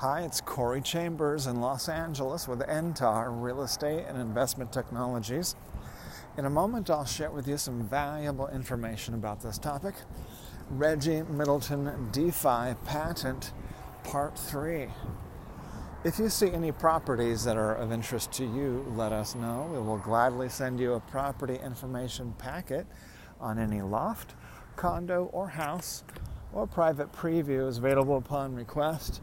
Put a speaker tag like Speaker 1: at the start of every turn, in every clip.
Speaker 1: Hi, it's Corey Chambers in Los Angeles with NTAR Real Estate and Investment Technologies. In a moment, I'll share with you some valuable information about this topic. Reggie Middleton DeFi Patent Part 3. If you see any properties that are of interest to you, let us know. We will gladly send you a property information packet on any loft, condo, or house, or private preview is available upon request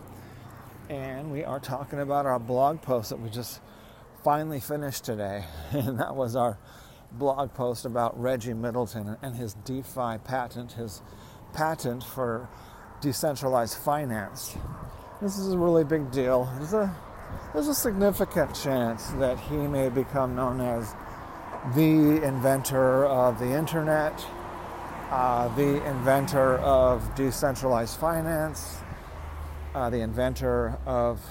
Speaker 1: and we are talking about our blog post that we just finally finished today. And that was our blog post about Reggie Middleton and his DeFi patent, his patent for decentralized finance. This is a really big deal. There's a, there's a significant chance that he may become known as the inventor of the internet, uh, the inventor of decentralized finance, uh, the inventor of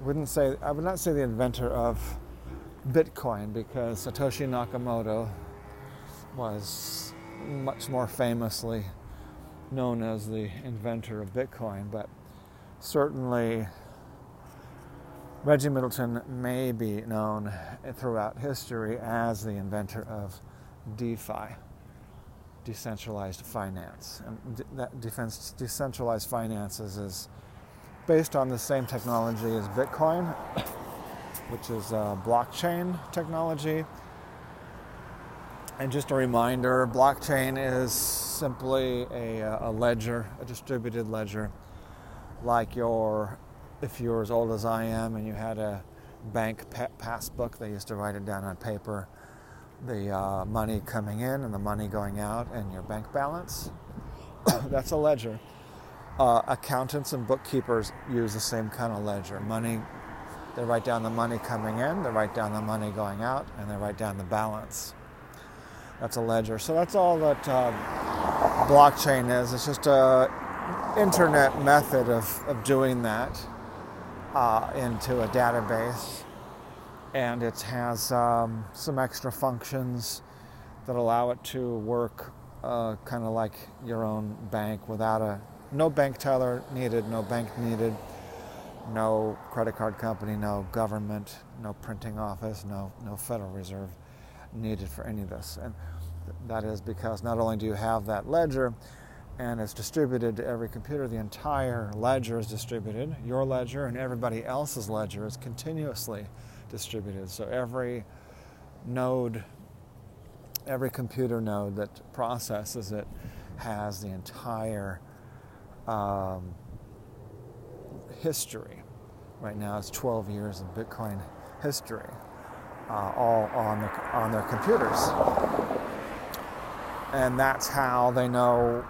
Speaker 1: wouldn't say I would not say the inventor of Bitcoin because Satoshi Nakamoto was much more famously known as the inventor of Bitcoin, but certainly Reggie Middleton may be known throughout history as the inventor of DeFi decentralized finance. And that defense, decentralized finances is based on the same technology as Bitcoin, which is uh, blockchain technology. And just a reminder blockchain is simply a, a ledger, a distributed ledger, like your, if you're as old as I am and you had a bank passbook, they used to write it down on paper the uh, money coming in and the money going out and your bank balance. That's a ledger. Uh, accountants and bookkeepers use the same kind of ledger. Money, they write down the money coming in, they write down the money going out, and they write down the balance. That's a ledger. So that's all that uh, blockchain is. It's just a internet method of, of doing that uh, into a database and it has um, some extra functions that allow it to work uh, kind of like your own bank without a no bank teller needed, no bank needed, no credit card company, no government, no printing office, no no Federal Reserve needed for any of this. And that is because not only do you have that ledger and it's distributed to every computer, the entire ledger is distributed. Your ledger and everybody else's ledger is continuously distributed. So every node, every computer node that processes it has the entire um, history. Right now, it's 12 years of Bitcoin history, uh, all on, the, on their computers. And that's how they know,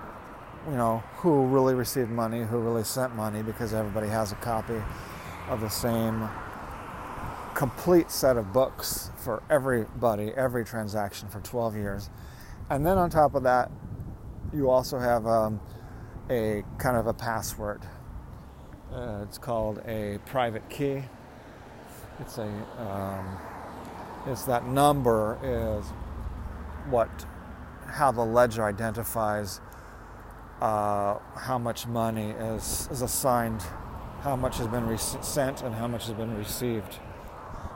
Speaker 1: you know, who really received money, who really sent money, because everybody has a copy of the same complete set of books for everybody, every transaction for 12 years. And then on top of that, you also have um, a kind of a password. Uh, it's called a private key. It's a um, it's that number is what how the ledger identifies uh, how much money is is assigned, how much has been sent, and how much has been received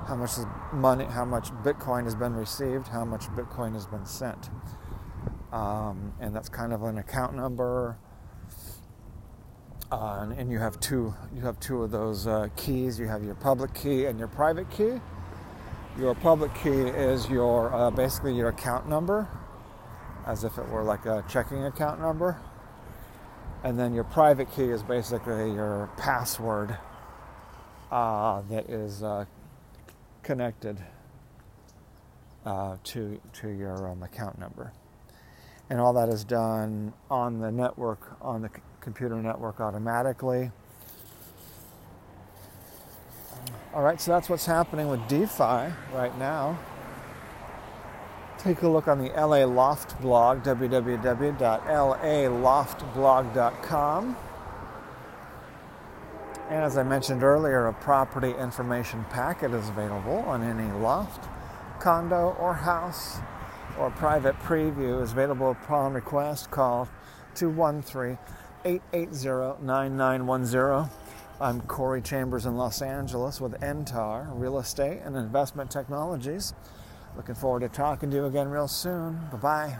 Speaker 1: how much money, how much Bitcoin has been received, how much Bitcoin has been sent, um, and that's kind of an account number. Uh, and, and, you have two, you have two of those uh, keys. You have your public key and your private key. Your public key is your uh, basically your account number, as if it were like a checking account number. And then your private key is basically your password uh, that is uh, connected uh, to, to your um, account number. And all that is done on the network, on the c- computer network automatically. All right, so that's what's happening with DeFi right now. Take a look on the LA Loft blog, www.laloftblog.com. And as I mentioned earlier, a property information packet is available on any loft, condo, or house, or private preview is available upon request. Call 213 880 9910. I'm Corey Chambers in Los Angeles with Entar Real Estate and Investment Technologies. Looking forward to talking to you again real soon. Bye bye.